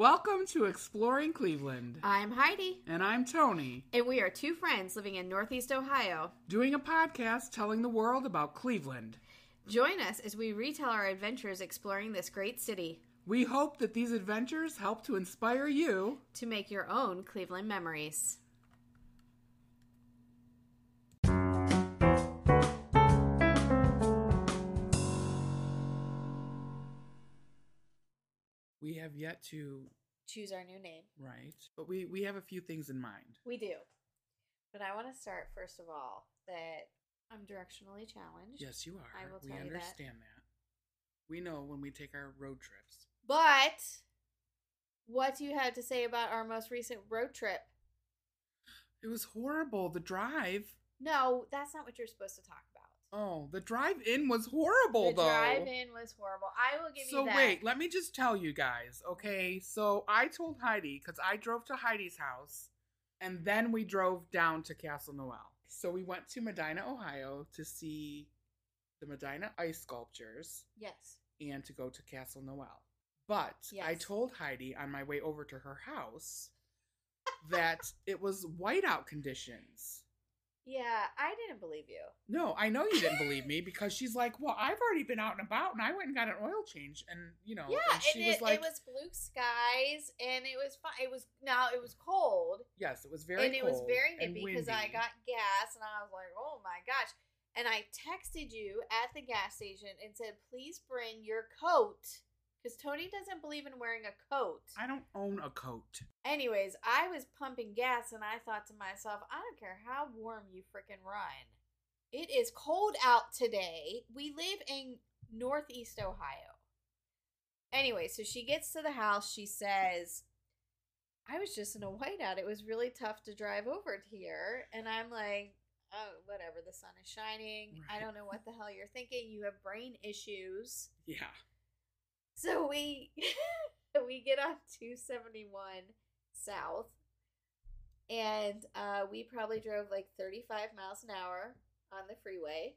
Welcome to Exploring Cleveland. I'm Heidi, And I'm Toni, and we are two friends living in Northeast Ohio. doing a podcast telling the world about Cleveland. Join us as we retell our adventures exploring this great city We hope that these adventures help to inspire you. to make your own Cleveland memories. We have yet to Choose our new name. Right. but we, we have a few things in mind. We do. But I want to start, first of all, that I'm directionally challenged. Yes, you are. I will we you that. understand that. We know when we take our road trips. But what do you have to say about our most recent road trip? It was horrible. The drive. No, that's not what you're supposed to talk about. Oh, the drive in was horrible, though. the though. drive-in was horrible. I will give so you that. So wait, let me just tell you guys, okay? So I told Heidi because I drove to Heidi's house, and then we drove down to Castle Noel. So we went to Medina, Ohio, to see the Medina ice sculptures Yes. and to go to Castle Noel. But I told Heidi on my way over to her house that it was whiteout conditions. Yeah, I didn't believe you. No, I know you didn't believe me because she's like, "Well, I've already been out and about, and I went and got an oil change, and you know." yeah, and she and was it, like, it was blue skies, and it was fine. It was now it was cold, "Yes, it was very and it was very nippy because I got gas, and I was like, "Oh my gosh!" And I texted you at the gas station and said, "Please bring your coat." Because Toni doesn't believe in wearing a coat. I don't own a coat. Anyways, I was pumping gas and I thought to myself, I don't care how warm you freaking run. It is cold out today. We live in Northeast Ohio. Anyway, so she gets to the house. She says, I was just in a whiteout. It was really tough to drive over here. And I'm like, oh, whatever. The sun is shining. I don't know what the hell you're thinking. You have brain issues. Yeah. So we we get on 271 south and uh, we probably drove like 35 miles an hour on the freeway.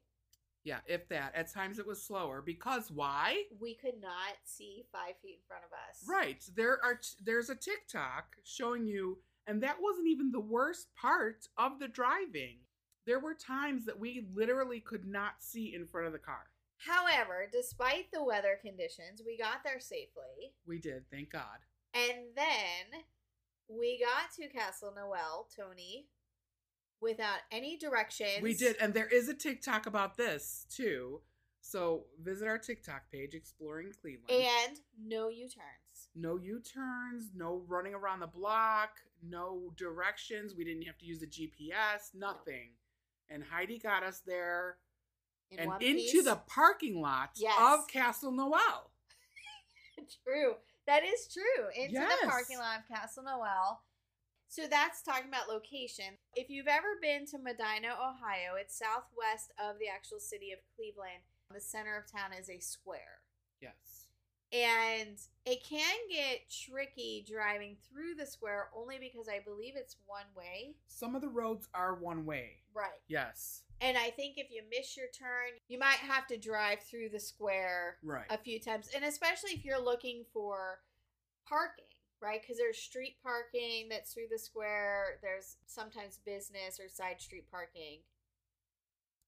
Yeah, if that. At times it was slower because why? We could not see five feet in front of us. Right. There are t- there's a TikTok showing you and that wasn't even the worst part of the driving. There were times that we literally could not see in front of the car. However, despite the weather conditions, we got there safely. We did, thank God. And then we got to Castle Noel, Toni, without any directions. We did, and there is a TikTok about this too. So visit our TikTok page, Exploring Cleveland. And no U turns. no U-turns, no running around the block, no directions. We didn't have to use the GPS, nothing. And Heidi got us there In and into piece. the parking lot Yes. of Castle Noel. true. That is true. Into Yes. the parking lot of Castle Noel. So that's talking about location. If you've ever been to Medina, Ohio, it's southwest of the actual city of Cleveland. The center of town is a square. Yes. And it can get tricky driving through the square only because I believe it's one way. Some of the roads are one way. Right. Yes. And I think if you miss your turn, you might have to drive through the square Right. a few times and especially if you're looking for parking right because there's street parking that's through the square there's sometimes business or side street parking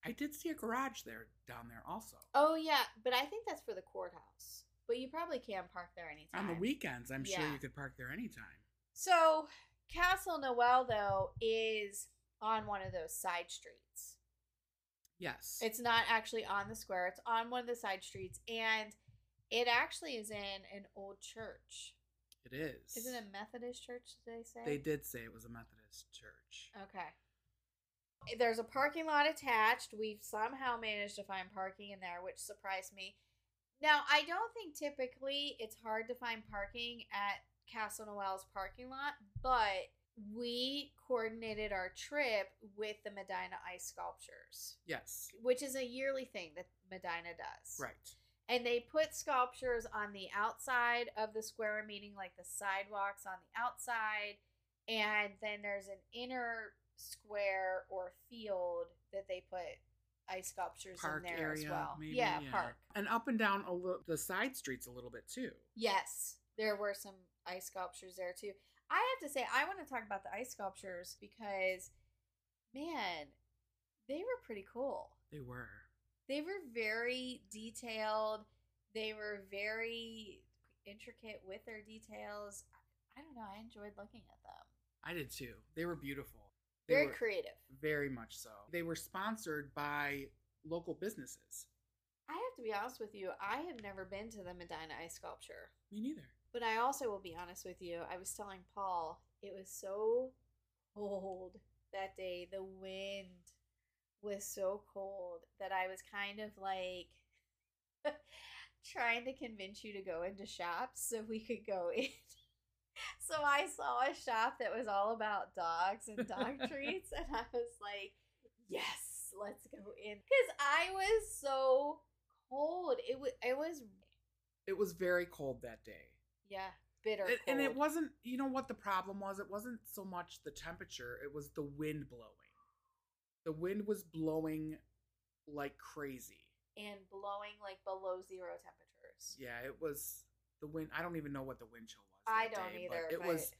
I did see a garage there down there also. oh yeah but i think that's for the courthouse but you probably can park there anytime On the weekends, I'm sure you could park there anytime. so castle noel though is on one of those side streets Yes. it's not actually on the square it's on one of the side streets and it actually is in an old church it is. is it a methodist church did they say They did say it was a Methodist church. Okay. There's a parking lot attached. We've somehow managed to find parking in there, which surprised me. Now, I don't think typically it's hard to find parking at Castle Noel's parking lot, but we coordinated our trip with the Medina Ice Sculptures, Yes. which is a yearly thing that Medina does. Right. And they put sculptures on the outside of the square, meaning like the sidewalks on the outside. And then there's an inner square or field that they put ice sculptures Park in there area, as well. maybe. yeah, park. And up and down a little, the side streets a little bit too. Yes. There were some ice sculptures there too. I have to say, I want to talk about the ice sculptures because, man, they were pretty cool. They were. They were very detailed. They were very intricate with their details. I don't know. I enjoyed looking at them. I did too. They were beautiful. They Very creative. Very much so. They were sponsored by local businesses. I have to be honest with you. I have never been to the Medina ice sculpture. Me neither. But I also will be honest with you. I was telling Paul, it was so cold that day. The wind was so cold that I was kind of like trying to convince you to go into shops so we could go in. So I saw a shop that was all about dogs and dog treats, and I was like, yes, let's go in. Because I was so cold. It was, it was, It was very cold that day. yeah, bitter. And, and it wasn't, you know what the problem was? It wasn't so much the temperature, it was the wind blowing. The wind was blowing like crazy. and blowing like below zero temperatures. Yeah, it was the wind. I don't even know what the wind chill was. I don't day, either. But it was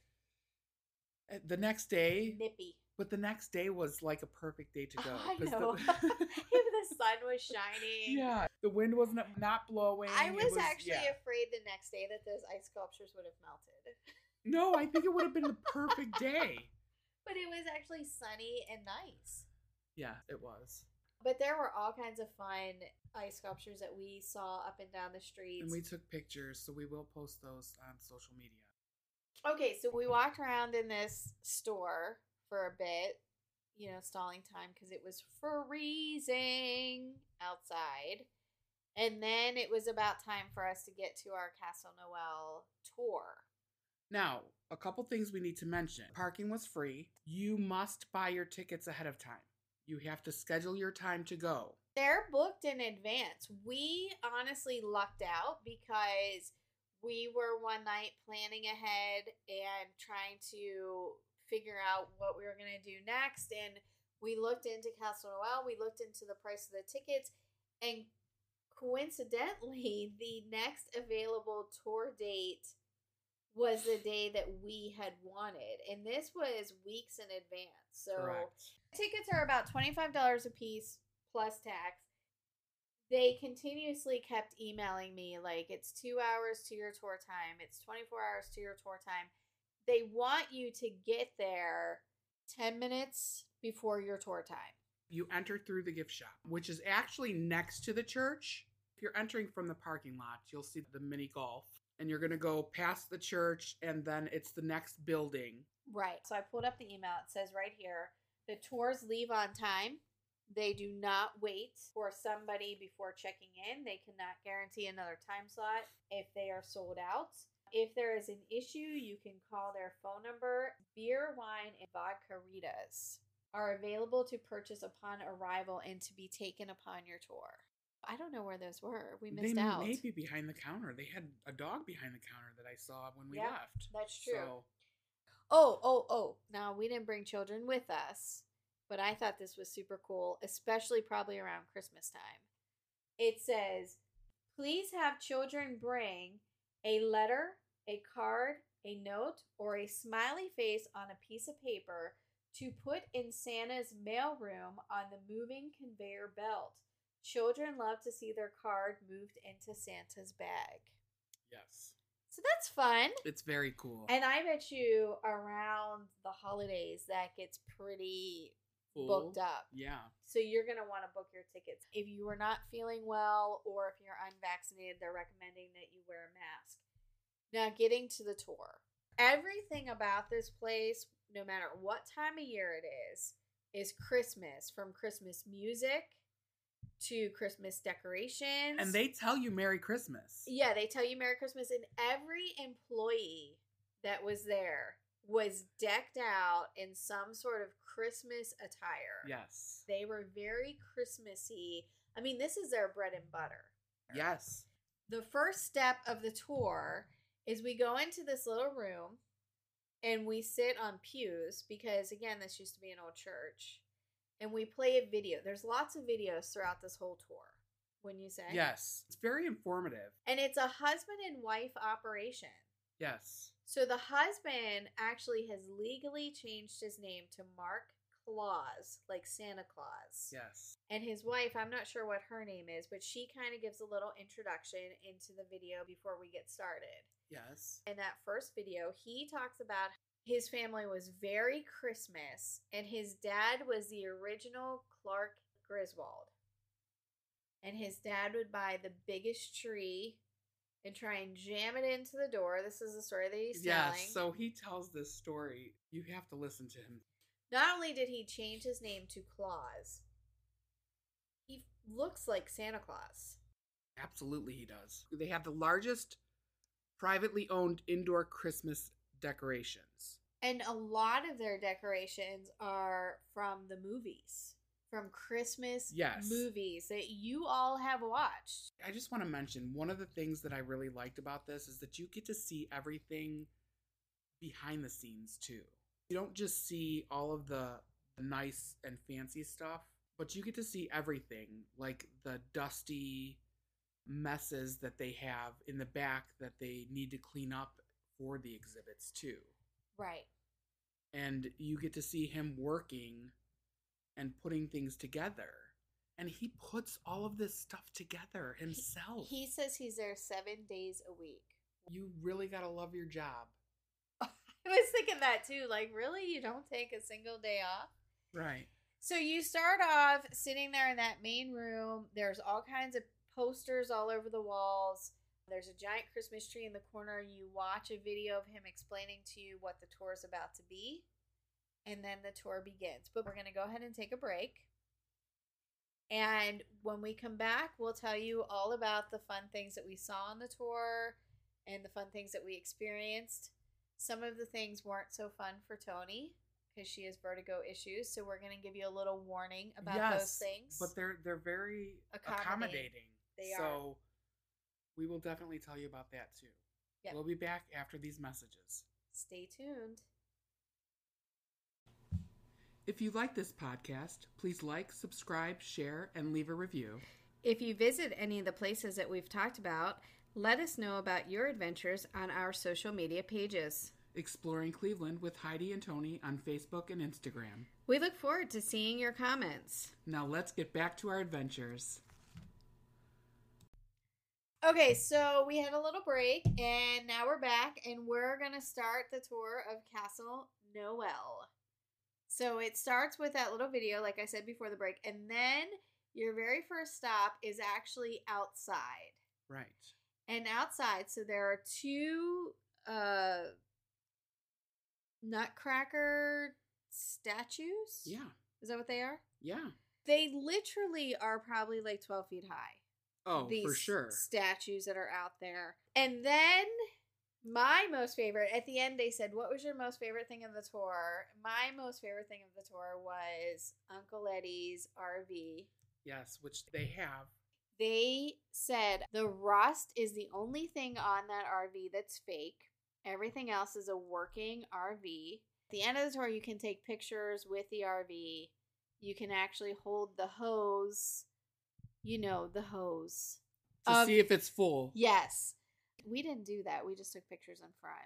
uh, the next day, nippy. but the next day was like a perfect day to go. I 'cause know. The, the sun was shining. yeah, the wind was not, not blowing. I It was, actually yeah. afraid the next day that those ice sculptures would have melted. No, I think it would have been the perfect day. But it was actually sunny and nice. Yeah, it was. But there were all kinds of fun ice sculptures that we saw up and down the streets. And we took pictures, so we will post those on social media. Okay, so we walked around in this store for a bit, you know, stalling time because it was freezing outside. And then it was about time for us to get to our Castle Noel tour. Now, a couple things we need to mention. Parking was free. You must buy your tickets ahead of time. You have to schedule your time to go. They're booked in advance. We honestly lucked out because we were one night planning ahead and trying to figure out what we were going to do next. And we looked into Castle Noel, we looked into the price of the tickets, and coincidentally, the next available tour date was the day that we had wanted. And this was weeks in advance. So Correct. tickets are about $25 a piece plus tax. They continuously kept emailing me like it's 2 hours to your tour time, it's 24 hours to your tour time. They want you to get there 10 minutes before your tour time. You enter through the gift shop, which is actually next to the church. If you're entering from the parking lot, you'll see the mini golf. And you're going to go past the church, and then it's the next building. Right. So I pulled up the email. It says right here the tours leave on time. They do not wait for somebody before checking in. They cannot guarantee another time slot if they are sold out. If there is an issue, you can call their phone number. Beer, wine, and vodka ritas are available to purchase upon arrival and to be taken upon your tour. I don't know where those were. We missed they out. may be behind the counter. They had a dog behind the counter that I saw when we Yeah, left. That's true. So, Oh, oh, oh. Now, we didn't bring children with us, but I thought this was super cool, especially probably around Christmas time. It says, please have children bring a letter, a card, a note, or a smiley face on a piece of paper to put in Santa's mailroom on the moving conveyor belt. Children love to see their card moved into Santa's bag. yes, So that's fun. it's very cool. And I bet you around the holidays that gets pretty booked up. Yeah. So you're going to want to book your tickets. If you are not feeling well or if you're unvaccinated, they're recommending that you wear a mask. Now, getting to the tour. Everything about this place, no matter what time of year it is, is Christmas from Christmas music to Christmas decorations. And they tell you Merry Christmas. Yeah, they tell you Merry Christmas, and every employee that was there was decked out in some sort of Christmas attire. Yes. They were very Christmassy. I mean, this is their bread and butter. Yes. The first step of the tour is we go into this little room and we sit on pews because, again, this used to be an old church. And we play a video. There's lots of videos throughout this whole tour, wouldn't you say? Yes. It's very informative. And it's a husband and wife operation. Yes. So the husband actually has legally changed his name to Mark Claus, like Santa Claus. Yes. And his wife, I'm not sure what her name is, but she kind of gives a little introduction into the video before we get started. Yes. In that first video, he talks about his family was very Christmas, and his dad was the original Clark Griswold. And his dad would buy the biggest tree and try and jam it into the door. This is the story that he's Yes. telling. So he tells this story. You have to listen to him. Not only did he change his name to Claus, he looks like Santa Claus. Absolutely, he does. They have the largest privately owned indoor Christmas decorations. And a lot of their decorations are from the movies, from Christmas Yes. movies that you all have watched. I just want to mention one of the things that I really liked about this is that you get to see everything behind the scenes too. You don't just see all of the nice and fancy stuff, but you get to see everything like the dusty messes that they have in the back that they need to clean up for the exhibits too. Right. and you get to see him working and putting things together. And he puts all of this stuff together himself. He says he's there seven days a week. you really got to love your job. I was thinking that too. Like, really? You don't take a single day off? Right. So you start off sitting there in that main room. There's all kinds of posters all over the walls. There's a giant Christmas tree in the corner. You watch a video of him explaining to you what the tour is about to be. And then the tour begins. But we're going to go ahead and take a break. And when we come back, we'll tell you all about the fun things that we saw on the tour and the fun things that we experienced. Some of the things weren't so fun for Toni because she has vertigo issues. So we're going to give you a little warning about those things. But they're they're very Accommodating. accommodating. They so are. We will definitely tell you about that too. Yep. We'll be back after these messages. Stay tuned. If you like this podcast, please like, subscribe, share, and leave a review. If you visit any of the places that we've talked about, let us know about your adventures on our social media pages. Exploring Cleveland with Heidi and Toni on Facebook and Instagram. We look forward to seeing your comments. Now let's get back to our adventures. Okay, so we had a little break and now we're back and we're going to start the tour of Castle Noel. So it starts with that little video, like I said before the break, and then your very first stop is actually outside. Right. And outside, so there are two uh nutcracker statues. Yeah. Is that what they are? Yeah. They literally are probably like 12 feet high. Oh, these for sure. statues that are out there. And then my most favorite at the end they said, "What was your most favorite thing of the tour?" My most favorite thing of the tour was Uncle Eddie's RV. Yes, which they have. They said the rust is the only thing on that RV that's fake. Everything else is a working RV. At the end of the tour, you can take pictures with the RV. You can actually hold the hose. You know, the hose. To Of- see if it's full. Yes. We didn't do that. We just took pictures in front.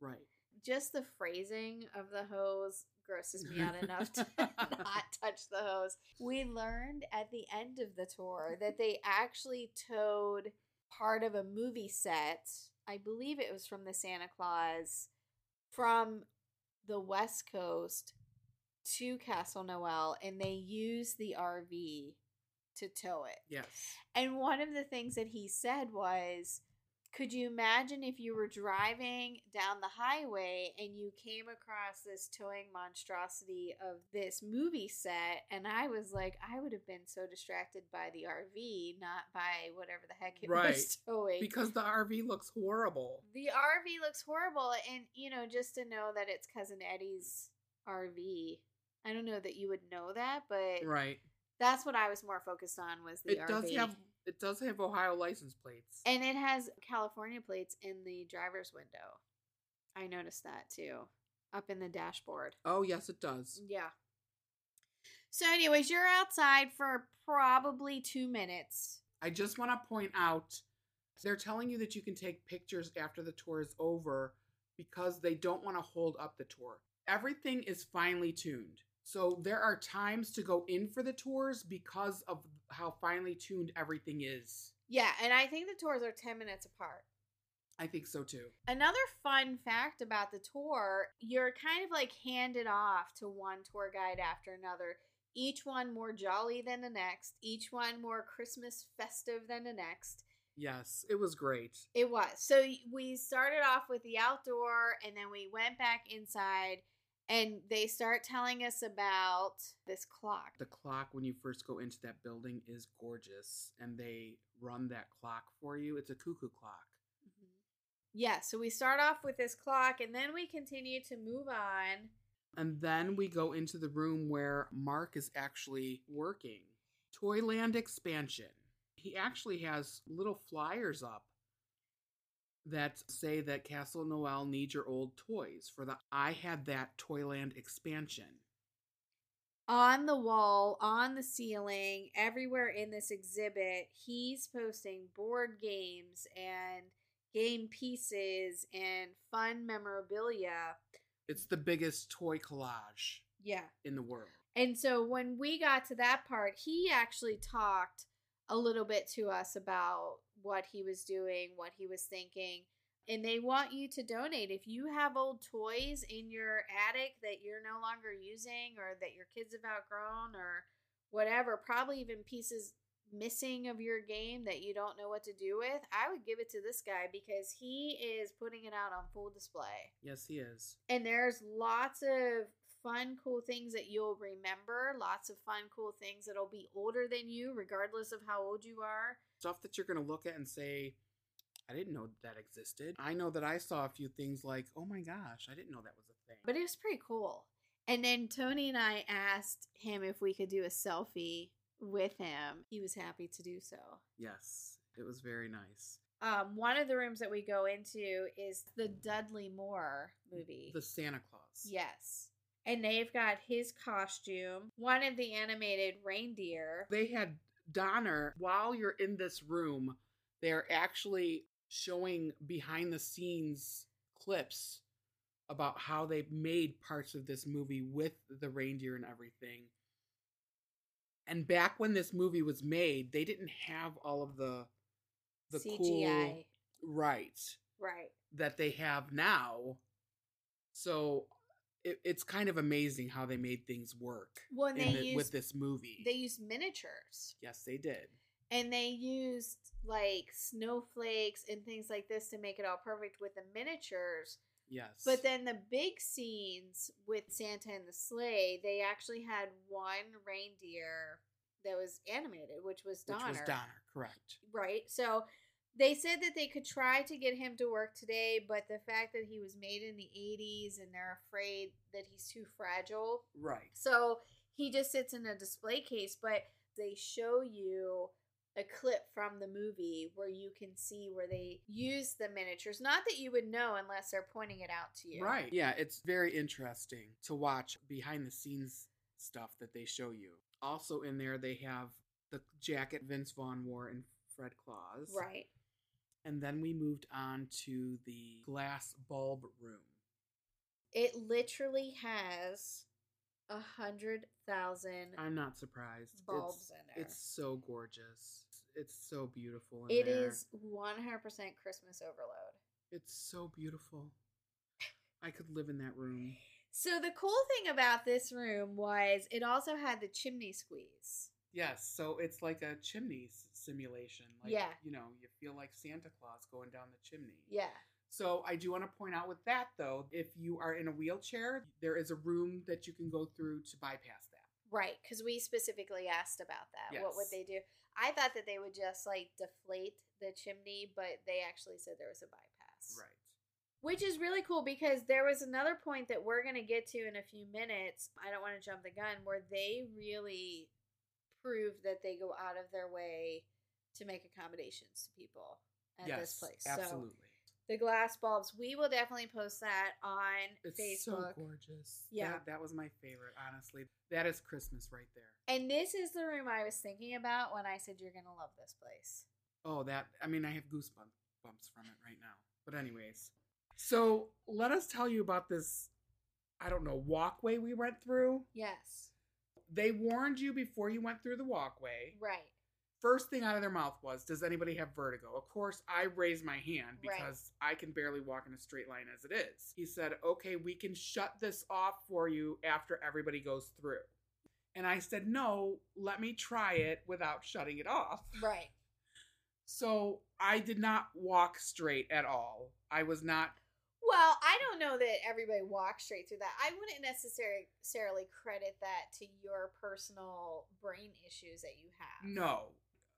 Right. Just the phrasing of the hose grosses me out enough to not touch the hose. We learned at the end of the tour that they actually towed part of a movie set. I believe it was from the Santa Claus from the West Coast to Castle Noel and they used the RV to tow it. Yes. And one of the things that he said was, could you imagine if you were driving down the highway and you came across this towing monstrosity of this movie set? And I was like, I would have been so distracted by the RV, not by whatever the heck it Right. was towing. Because the RV looks horrible. the RV looks horrible. And, you know, just to know that it's Cousin Eddie's RV. I don't know that you would know that, but Right. That's what I was more focused on was the It RV. does have it does have Ohio license plates. And it has California plates in the driver's window. I noticed that too, up in the dashboard. oh yes, it does. Yeah. So, anyways, you're outside for probably two minutes. I just want to point out They're telling you that you can take pictures after the tour is over because they don't want to hold up the tour. Everything is finely tuned. So there are times to go in for the tours because of how finely tuned everything is. Yeah, and I think the tours are 10 minutes apart. I think so too. Another fun fact about the tour, you're kind of like handed off to one tour guide after another. Each one more jolly than the next, each one more Christmas festive than the next. Yes, it was great. It was. So we started off with the outdoor and then we went back inside and they start telling us about this clock. The clock, when you first go into that building, is gorgeous and they run that clock for you. It's a cuckoo clock. Mm-hmm. Yeah, so we start off with this clock and then we continue to move on. And then we go into the room where Mark is actually working. Toyland expansion. He actually has little flyers up that say that Castle Noel needs your old toys for the I had that Toyland expansion. On the wall, on the ceiling, everywhere in this exhibit, he's posting board games and game pieces and fun memorabilia. It's the biggest toy collage Yeah. in the world. And so when we got to that part, he actually talked a little bit to us about what he was doing, what he was thinking. And they want you to donate. If you have old toys in your attic that you're no longer using or that your kids have outgrown or whatever, probably even pieces missing of your game that you don't know what to do with, I would give it to this guy because he is putting it out on full display. Yes, he is. And there's lots of fun, cool things that you'll remember, lots of fun, cool things that'll be older than you, regardless of how old you are. Stuff that you're going to look at and say, I didn't know that existed. I know that I saw a few things like, oh my gosh, I didn't know that was a thing. But it was pretty cool. And then Toni and I asked him if we could do a selfie with him. He was happy to do so. yes, it was very nice. Um, one of the rooms that we go into is the Dudley Moore movie. The Santa Claus. yes. And they've got his costume, one of the animated reindeer. They had Donner, while you're in this room, they're actually showing behind the scenes clips about how they made parts of this movie with the reindeer and everything. And back when this movie was made, they didn't have all of the the CGI. cool right Right. that they have now. So it, it's kind of amazing how they made things work When they the- used with this movie. they used miniatures. yes, they did. and they used like snowflakes and things like this to make it all perfect with the miniatures. Yes. But then the big scenes with Santa and the sleigh, they actually had one reindeer that was animated, which was which Donner. was Donner, correct. Right. So they said that they could try to get him to work today, but the fact that he was made in the 80s and they're afraid that he's too fragile. Right. So he just sits in a display case, but they show you a clip from the movie where you can see where they use the miniatures. Not that you would know unless they're pointing it out to you. Right. Yeah, it's very interesting to watch behind the scenes stuff that they show you. Also in there they have the jacket Vince Vaughn wore in Fred Claus. Right. And then we moved on to the glass bulb room. It literally has a hundred thousand I'm not surprised. bulbs it's, in there. It's so gorgeous. It's so beautiful in It there. is 100% Christmas overload. It's so beautiful. I could live in that room. So the cool thing about this room was it also had the chimney squeeze. Yes, so it's like a chimney simulation. Like, Yeah. You know, you feel like Santa Claus going down the chimney. Yeah. So I do want to point out with that though, if you are in a wheelchair, there is a room that you can go through to bypass that. Right, because we specifically asked about that. What would they do? I thought that they would just like deflate the chimney, but they actually said there was a bypass. Right. Which is really cool because there was another point that we're going to get to in a few minutes. I don't want to jump the gun, where they really prove that they go out of their way to make accommodations to people at yes, this place. absolutely. So the glass bulbs, we will definitely post that on it's Facebook. so gorgeous. Yeah. That, that was my favorite, honestly. That is Christmas right there. And this is the room I was thinking about when I said you're going to love this place. Oh, that I mean, I have goosebumps bumps from it right now. But anyways, so let us tell you about this. I don't know walkway we went through. Yes. They warned you before you went through the walkway. Right. First thing out of their mouth was, "Does anybody have vertigo?" Of course, I raised my hand because I can barely walk in a straight line as it is. He said, "Okay, we can shut this off for you after everybody goes through." And I said, "No, let me try it without shutting it off." Right. So I did not walk straight at all. I was not. Well, I don't know that everybody walks straight through that. I wouldn't necessarily necessarily credit that to your personal brain issues that you have. No,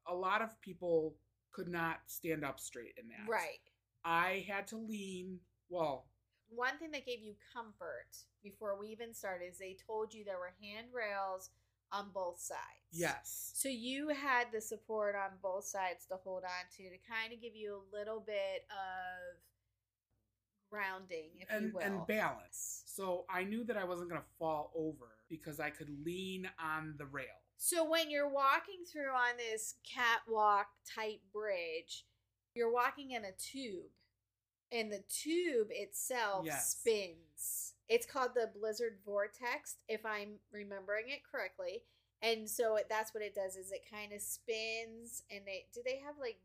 a lot of people could not stand up straight in that. Right. I had to lean. Well, One thing that gave you comfort before we even started is they told you there were handrails on both sides. yes. So you had the support on both sides to hold on to to kind of give you a little bit of grounding, if you And will. and balance. So I knew that I wasn't going to fall over because I could lean on the rail. So when you're walking through on this catwalk type bridge, you're walking in a tube. And the tube itself Yes. spins. It's called the Blizzard Vortex, if I'm remembering it correctly. And so it, that's what it does is it kind of spins and they do they have like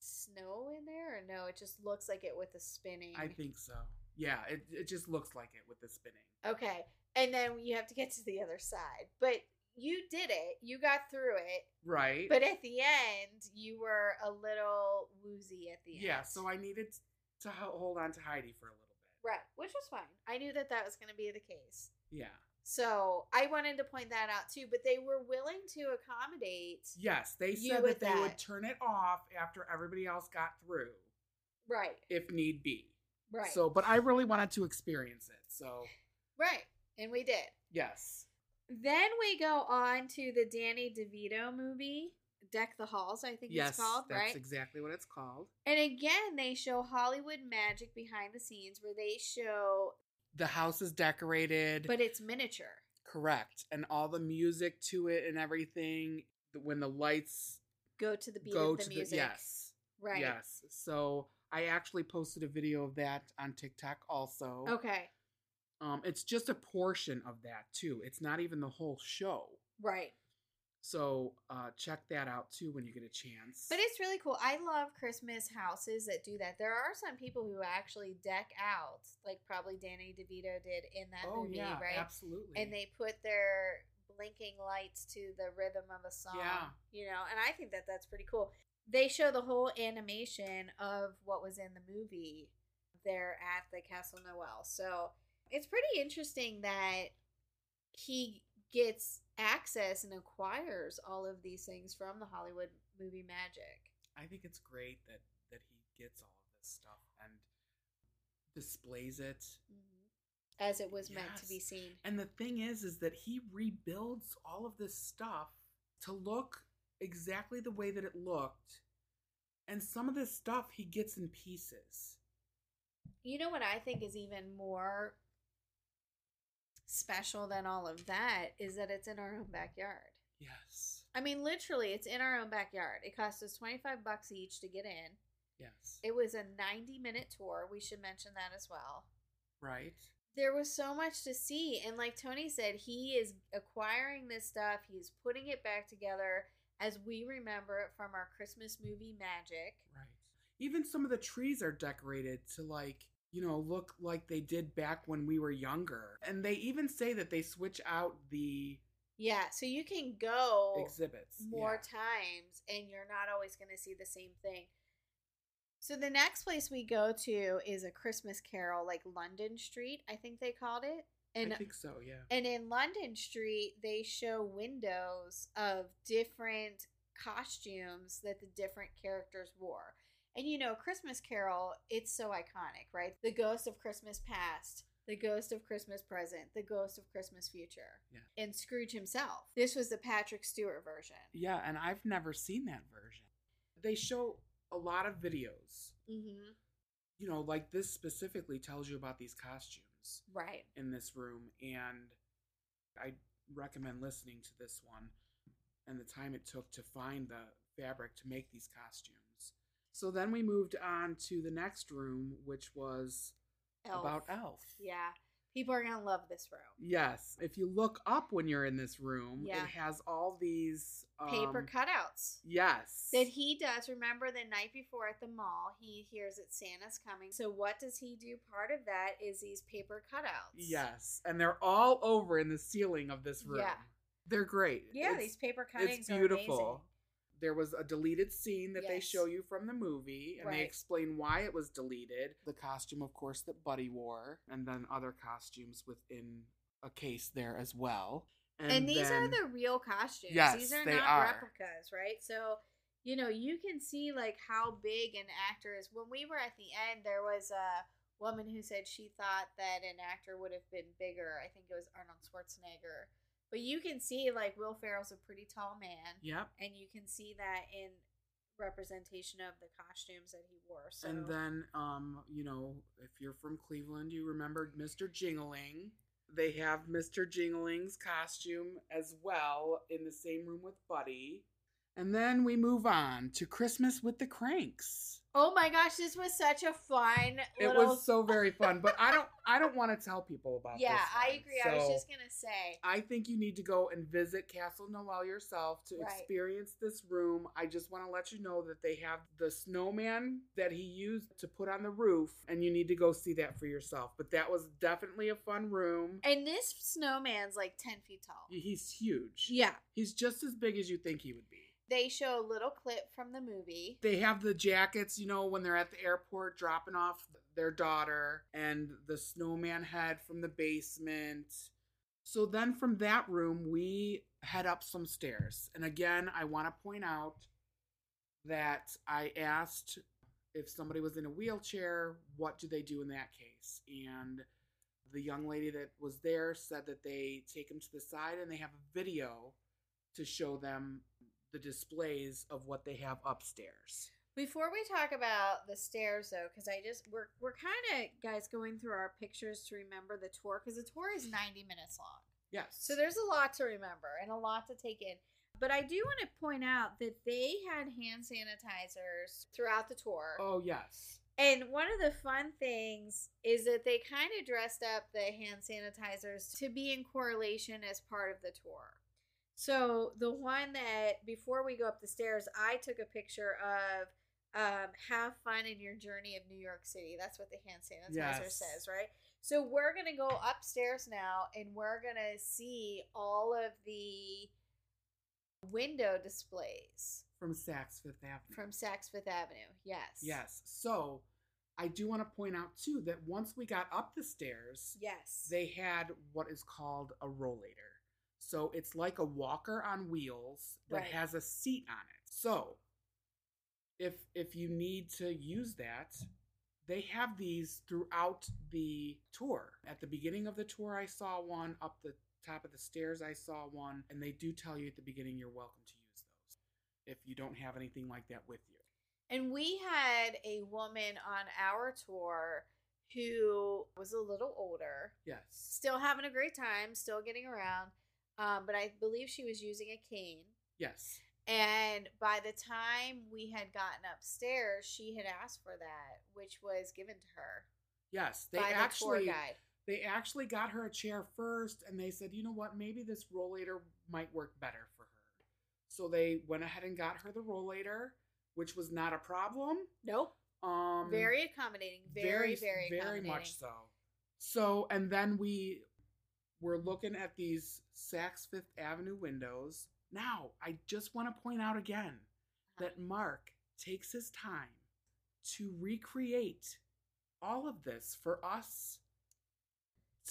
snow in there or no? It just looks like it with the spinning. I think so. Yeah, it, it just looks like it with the spinning. Okay. And then you have to get to the other side. But you did it. You got through it. Right. But at the end, you were a little woozy at the end. yeah, so I needed to hold on to Heidi for a little bit. Right, which was fine. I knew that that was going to be the case. Yeah. So I wanted to point that out too, but they were willing to accommodate. Yes, they said that they would turn it off after everybody else got through, Right, if need be. right. So, but I really wanted to experience it. So, right. And we did. yes. Then we go on to the Danny DeVito movie, Deck the Halls, I think yes, it's called, that's right? exactly what it's called. And again, they show Hollywood magic behind the scenes where they show, The house is decorated. but it's miniature. correct. And all the music to it and everything, when the lights Go to the beat go of the to music. the yes. Right. Yes. So, I actually posted a video of that on TikTok also. Okay. Um it's just a portion of that too. It's not even the whole show. Right. So, uh check that out too when you get a chance. But it's really cool. I love Christmas houses that do that. There are some people who actually deck out, like probably Danny DeVito did in that oh movie, yeah, right? absolutely. And they put their blinking lights to the rhythm of a song, Yeah. you know, and I think that that's pretty cool. They show the whole animation of what was in the movie there at the Castle Noel. So it's pretty interesting that he gets access and acquires all of these things from the Hollywood movie magic. I think it's great that that he gets all of this stuff and displays it. Mm-hmm. As it was meant to be seen. And the thing is is that he rebuilds all of this stuff to look exactly the way that it looked. And some of this stuff he gets in pieces. You know what I think is even more special than all of that is that it's in our own backyard. Yes. I mean, literally, it's in our own backyard. It cost us 25 bucks each to get in. Yes. It was a 90 minute tour. We should mention that as well. right? There was so much to see. And like Toni said, he is acquiring this stuff, he's putting it back together as we remember it from our Christmas movie magic. Right. Even some of the trees are decorated to like, you know, look like they did back when we were younger. And they even say that they switch out the Yeah, so you can go exhibits. more Yeah. times and you're not always going to see the same thing. So the next place we go to is a Christmas carol like London Street, I think they called it. And I think so, yeah. and in London Street, they show windows of different costumes that the different characters wore. And you know, Christmas Carol, it's so iconic, right? The ghost of Christmas past, the ghost of Christmas present, the ghost of Christmas future, Yeah. and Scrooge himself. This was the Patrick Stewart version. Yeah, and I've never seen that version. They show a lot of videos. Mm-hmm. You know, like this specifically tells you about these costumes Right. in this room, and I recommend listening to this one and the time it took to find the fabric to make these costumes. So then we moved on to the next room, which was Elf. about Elf. Yeah. People are gonna love this room. Yes. If you look up when you're in this room, Yeah. it has all these Paper um, cutouts. Yes. That he does. Remember the night before at the mall, he hears that Santa's coming. So what does he do? Part of that is these paper cutouts. Yes, and they're all over in the ceiling of this room. Yeah. They're great. Yeah, It's- these paper cuttings it's are beautiful. There was a deleted scene that they show you from the movie, and they explain why it was deleted. The costume, of course, that Buddy wore, and then other costumes within a case there as well. And, these then- are the real costumes. Yes, these are not are. replicas, right? So, you know, you can see like how big an actor is. When we were at the end, there was a woman who said she thought that an actor would have been bigger. I think it was Arnold Schwarzenegger. But you can see like Will Ferrell's a pretty tall man, Yep. and you can see that in representation of the costumes that he wore. So And then, um, you know, if you're from Cleveland, you remember Mr. Jingeling. They have Mr. Jingeling's costume as well in the same room with Buddy. And then we move on to Christmas with the Cranks. Oh my gosh, this was such a fun It was so very fun, but I don't I don't want to tell people about this. Yeah, I agree. I was just gonna say. I think you need to go and visit Castle Noel yourself to Right. experience this room. I just want to let you know that they have the snowman that he used to put on the roof, and you need to go see that for yourself. But that was definitely a fun room. And this snowman's like 10 feet tall. He's huge. Yeah. He's just as big as you think he would be. They show a little clip from the movie. They have the jackets, you know, when they're at the airport dropping off their daughter, and the snowman head from the basement. So then from that room, we head up some stairs. And again, I want to point out that I asked if somebody was in a wheelchair, what do they do in that case? And the young lady that was there said that they take them to the side and they have a video to show them the displays of what they have upstairs. Before we talk about the stairs, though, because I just we're we're kind of guys going through our pictures to remember the tour because the tour is ninety minutes long, Yes. so there's a lot to remember and a lot to take in. But I do want to point out that they had hand sanitizers throughout the tour. Oh yes. And one of the fun things is that they kind of dressed up the hand sanitizers to be in correlation as part of the tour. So the one that before we go up the stairs, I took a picture of um, have fun in your journey of New York City. That's what the hand sanitizer Yes. says, right? So we're gonna go upstairs now, and we're gonna see all of the window displays From Saks Fifth Avenue. from Saks Fifth Avenue. Yes. Yes. So I do want to point out too that once we got up the stairs, Yes. they had what is called a rollator. So it's like a walker on wheels that Right. has a seat on it. So if if you need to use that, they have these throughout the tour. At the beginning of the tour I saw one, up the top of the stairs I saw one, and they do tell you at the beginning you're welcome to use those if you don't have anything like that with you. And we had a woman on our tour who was a little older, Yes. still having a great time, still getting around. Um, but I believe she was using a cane. Yes. And by the time we had gotten upstairs, she had asked for that, which was given to her Yes. They the actually guide. they actually got her a chair first and they said, you know what, maybe this rollator might work better for her. So they went ahead and got her the rollator, which was not a problem. Nope. Um Very accommodating. Very, very, very accommodating. much so. So and then we were looking at these Saks Fifth Avenue windows. Now, I just want to point out again uh-huh. that Mark takes his time to recreate all of this for us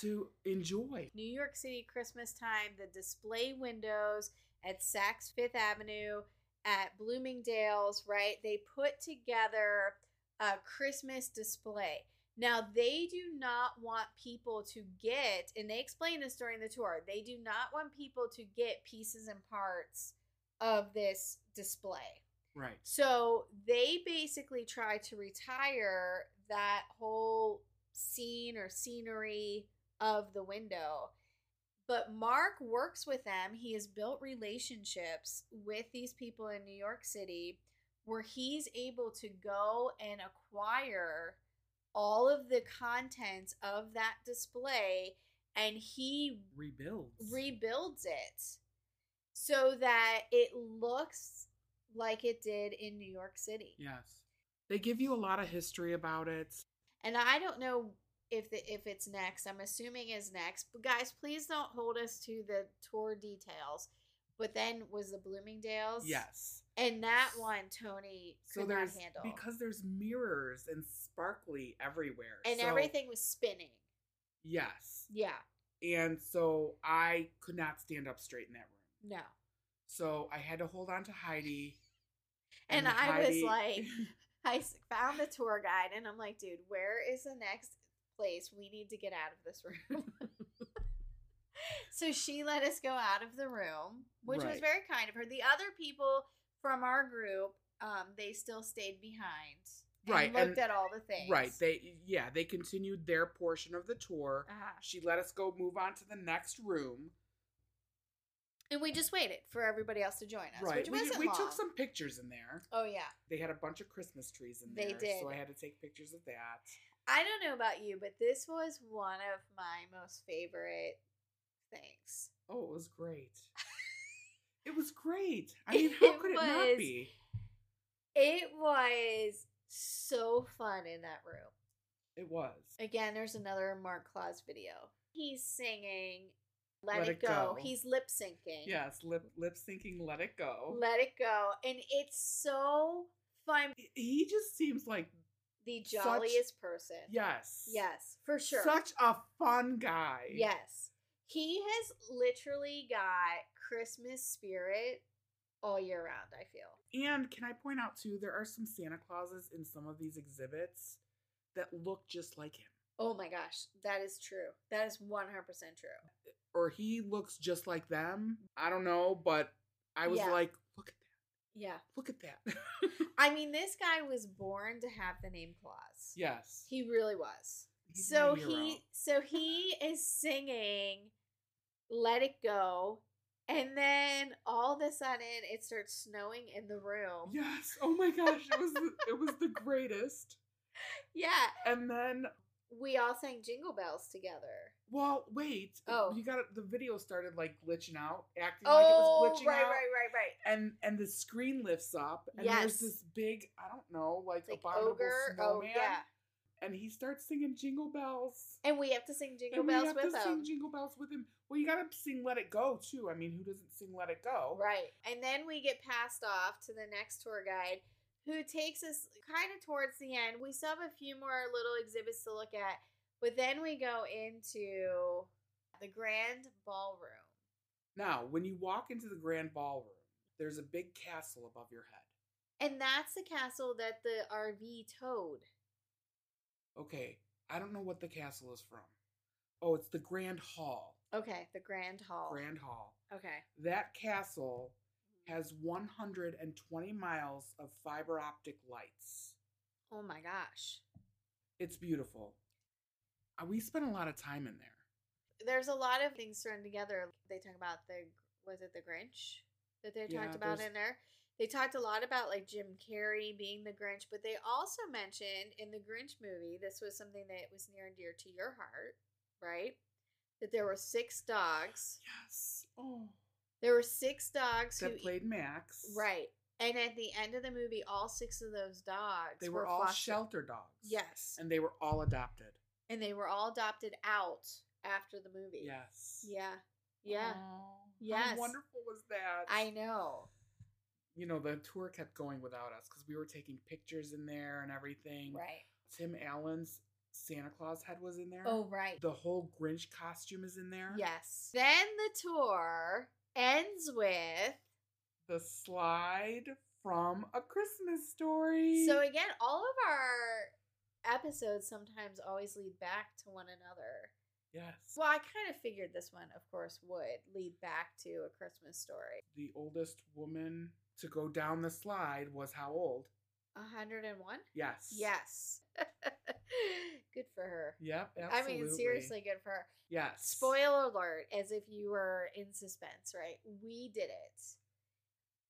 to enjoy. New York City Christmas time, the display windows at Saks Fifth Avenue, at Bloomingdale's, right? They put together a Christmas display. Now, they do not want people to get, and they explain this during the tour, they do not want people to get pieces and parts of this display. Right. So they basically try to retire that whole scene or scenery of the window But Mark works with them. He has built relationships with these people in New York City where he's able to go and acquire all of the contents of that display and he Rebuilds. rebuilds it so that it looks like it did in New York City. yes. They give you a lot of history about it. And I don't know if the if it's next. I'm assuming is next. But guys, please don't hold us to the tour details. But then was the Bloomingdale's? Yes. And that one Toni So could not there's handle. because there's mirrors and sparkly everywhere. and So- everything was spinning. Yes. Yeah. And so I could not stand up straight in that room. No. So I had to hold on to Heidi. And I was like- I found the tour guide and I'm like, dude, where is the next place? We need to get out of this room. so she let us go out of the room, which was very kind of her. The other people from our group, um, they still stayed behind. And Right, Looked and- at all the things. right. They yeah, they continued their portion of the tour. Uh-huh. She let us go move on to the next room. And we just waited for everybody else to join us, right. which We, we took some pictures in there. Oh yeah. They had a bunch of Christmas trees in They there. did. So I had to take pictures of that. I don't know about you, but this was one of my most favorite things. Oh, it was great. it was great. I mean, how It could it not be? It was so fun in that room. It was. Again, there's another Mark Klaus video. He's singing Let, Let It, go. Go. He's lip syncing. Yes, lip lip syncing Let It Go. Let It Go. And it's so fun. he just seems like The Such- jolliest person. yes. Yes, for sure. Such a fun guy. Yes. He has literally got Christmas spirit all year round, I feel. And can I point out too, there are some Santa Clauses in some of these exhibits that look just like him. Oh my gosh, that is true. That is 100% true. Or he looks just like them. I don't know, but I was Yeah. like, look at that. Yeah. Look at that. I mean, this guy was born to have the name Klaus. yes. He really was. He's so he so he is singing Let It Go and then all of a sudden it starts snowing in the room. Yes. Oh my gosh, it was the, it was the greatest. Yeah. And then We all sang Jingle Bells together. well, wait. Oh. You got the video started like glitching out, acting Oh, like it was oh, glitching right, out. right, right, right. Right. And and the screen lifts up and Yes. there's this big, I don't know, like, Like abominable ogre. Oh, snowman. Oh, yeah. And he starts singing Jingle Bells. And we have to sing Jingle and we have with to sing. Jingle Bells with him. Well, you gotta sing Let It Go too. I mean, who doesn't sing Let It Go? Right. And then we get passed off to the next tour guide who takes us kind of towards the end. We still have a few more little exhibits to look at, but then we go into the grand ballroom. Now, when you walk into the grand ballroom, there's a big castle above your head. And that's the castle that the RV towed. Okay, I don't know what the castle is from. Oh, it's the Grand Hall. Okay, the grand hall. Grand Hall. Okay. That castle has 120 miles of fiber optic lights. Oh my gosh. It's beautiful. Uh, We spent a lot of time in there. There's a lot of things thrown together. They talk about the was it the Grinch that they Yeah, talked about in there. They talked a lot about like Jim Carrey being the Grinch, but they also mentioned in the Grinch movie, this was something that was near and dear to your heart, right? That there were six dogs. Yes. Oh. There were six dogs That who played Max. right. And at the end of the movie, all six of those dogs They were all foster- shelter dogs. Yes, And they were all adopted. and they were all adopted out after the movie. Yes. Yeah. Yeah. Oh, Yes. How wonderful was that? I know. You know, the tour kept going without us because we were taking pictures in there and everything. Right. Tim Allen's Santa Claus head was in there. Oh, right. The whole Grinch costume is in there. Yes. Then the tour ends with. The slide from A Christmas Story. So, again, all of our episodes sometimes always lead back to one another. yes. Well, I kind of figured this one, of course, would lead back to a Christmas story. The oldest woman to go down the slide was how old? 101? Yes. Yes. good for her. Yep. I mean, seriously, good for her. Yes. Spoiler alert, as if you were in suspense, right? We did it.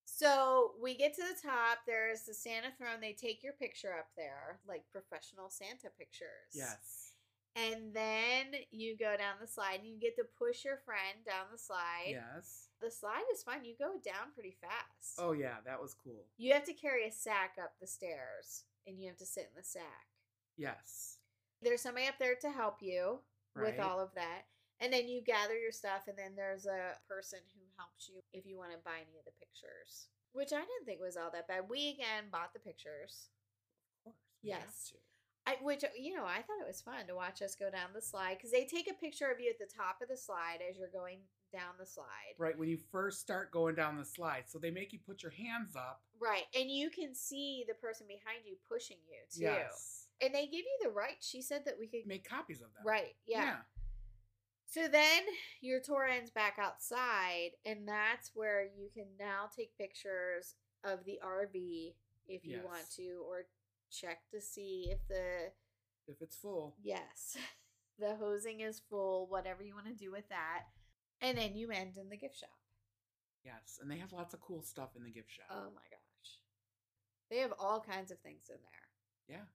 So we get to the top. There's the Santa throne. They take your picture up there, like professional Santa pictures. Yes. And then you go down the slide and you get to push your friend down the slide. Yes. The slide is fun. You go down pretty fast. Oh yeah, that was cool. You have to carry a sack up the stairs and you have to sit in the sack. Yes. There's somebody up there to help you with all of that. And then you gather your stuff, and then there's a person who helps you if you want to buy any of the pictures, which I didn't think was all that bad. We again bought the pictures. Of course. Yes. I, which uh, you know, I thought it was fun to watch us go down the slide because they take a picture of you at the top of the slide as you're going down the slide. Right when you first start going down the slide, so they make you put your hands up. Right. And you can see the person behind you pushing you too. Yes. And they give you the right. She said that we could. Make copies of them. Right. Yeah. yeah. So then your tour ends back outside, and that's where you can now take pictures of the RV if you want to, or check to see if the If it's full. yes, the hosing is full, whatever you want to do with that. And then you end in the gift shop. Yes, and they have lots of cool stuff in the gift shop. Oh my gosh. They have all kinds of things in there. yeah.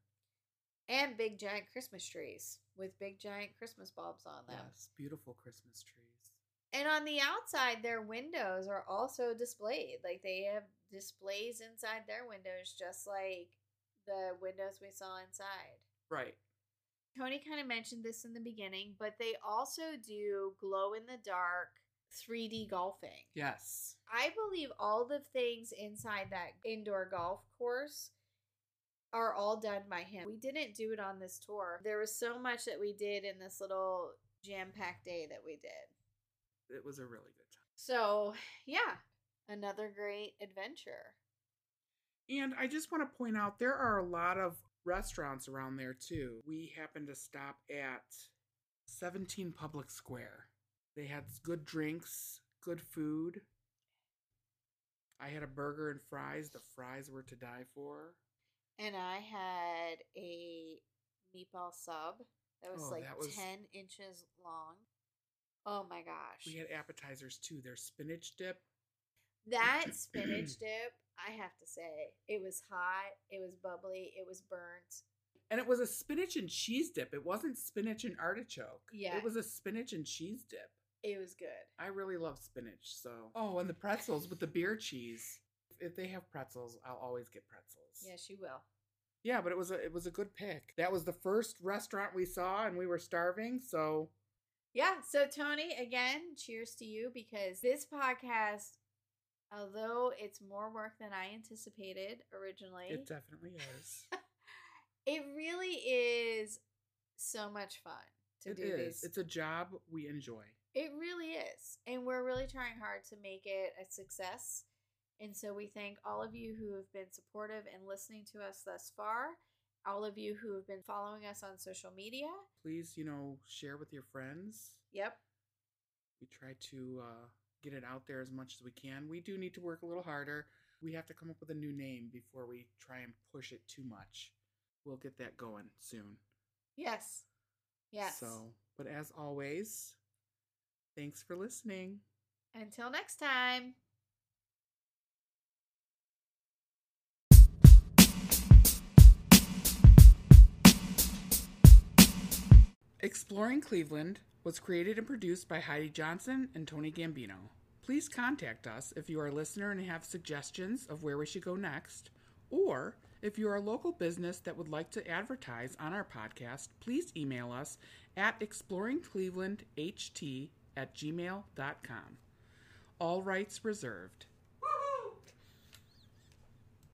And big giant Christmas trees with big giant Christmas bulbs on them. Yes. Beautiful Christmas trees. And on the outside, their windows are also displayed. Like they have displays inside their windows, just like the windows we saw inside. Right. Toni kind of mentioned this in the beginning, but they also do glow in the dark 3D golfing. Yes. I believe all the things inside that indoor golf course are all done by him. We didn't do it on this tour. There was so much that we did in this little jam packed day that we did. It was a really good time. So, yeah, another great adventure. And I just want to point out there are a lot of restaurants around there too. We happened to stop at 17 Public Square. They had good drinks, good food. I had a burger and fries. The fries were to die for. And I had a meatball sub that was Oh, like that was- 10 inches long. Oh my gosh. We had appetizers too. Their spinach dip. that spinach dip, I have to say, it was hot, it was bubbly, it was burnt. And it was a spinach and cheese dip. It wasn't spinach and artichoke. Yeah. It was a spinach and cheese dip. It was good. I really love spinach, so. Oh, and the pretzels with the beer cheese. If they have pretzels, I'll always get pretzels. Yes, you will. Yeah, but it was a it was a good pick. That was the first restaurant we saw, and we were starving, so Yeah. So, Toni, again, cheers to you because this podcast, although it's more work than I anticipated originally, it definitely is. it really is so much fun to It do is. these. It's a job we enjoy. It really is. And we're really trying hard to make it a success. And so we thank all of you who have been supportive and listening to us thus far, all of you who have been following us on social media. Please, you know, share with your friends. Yep. We try to uh, get it out there as much as we can. We do need to work a little harder. We have to come up with a new name before we try and push it too much. We'll get that going soon. Yes. Yes. So, but as always, thanks for listening. Until next time. Exploring Cleveland was created and produced by Heidi Johnson and Toni Gambino. Please contact us if you are a listener and have suggestions of where we should go next, or if you are a local business that would like to advertise on our podcast, please email us at exploringclevelandht at gmail.com. All rights reserved.